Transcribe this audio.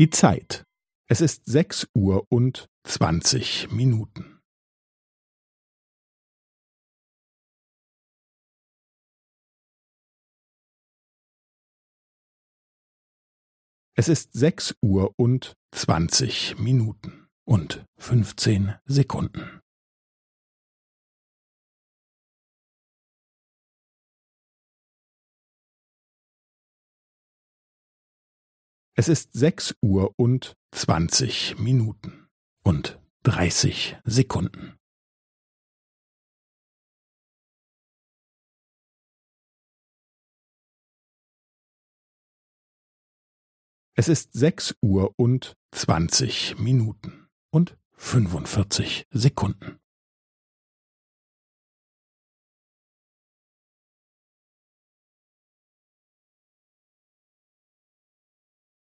Die Zeit. Es ist sechs Uhr und zwanzig Minuten. Es ist sechs Uhr und zwanzig Minuten und fünfzehn Sekunden. Es ist sechs Uhr und zwanzig Minuten und dreißig Sekunden. Es ist sechs Uhr und zwanzig Minuten und fünfundvierzig Sekunden.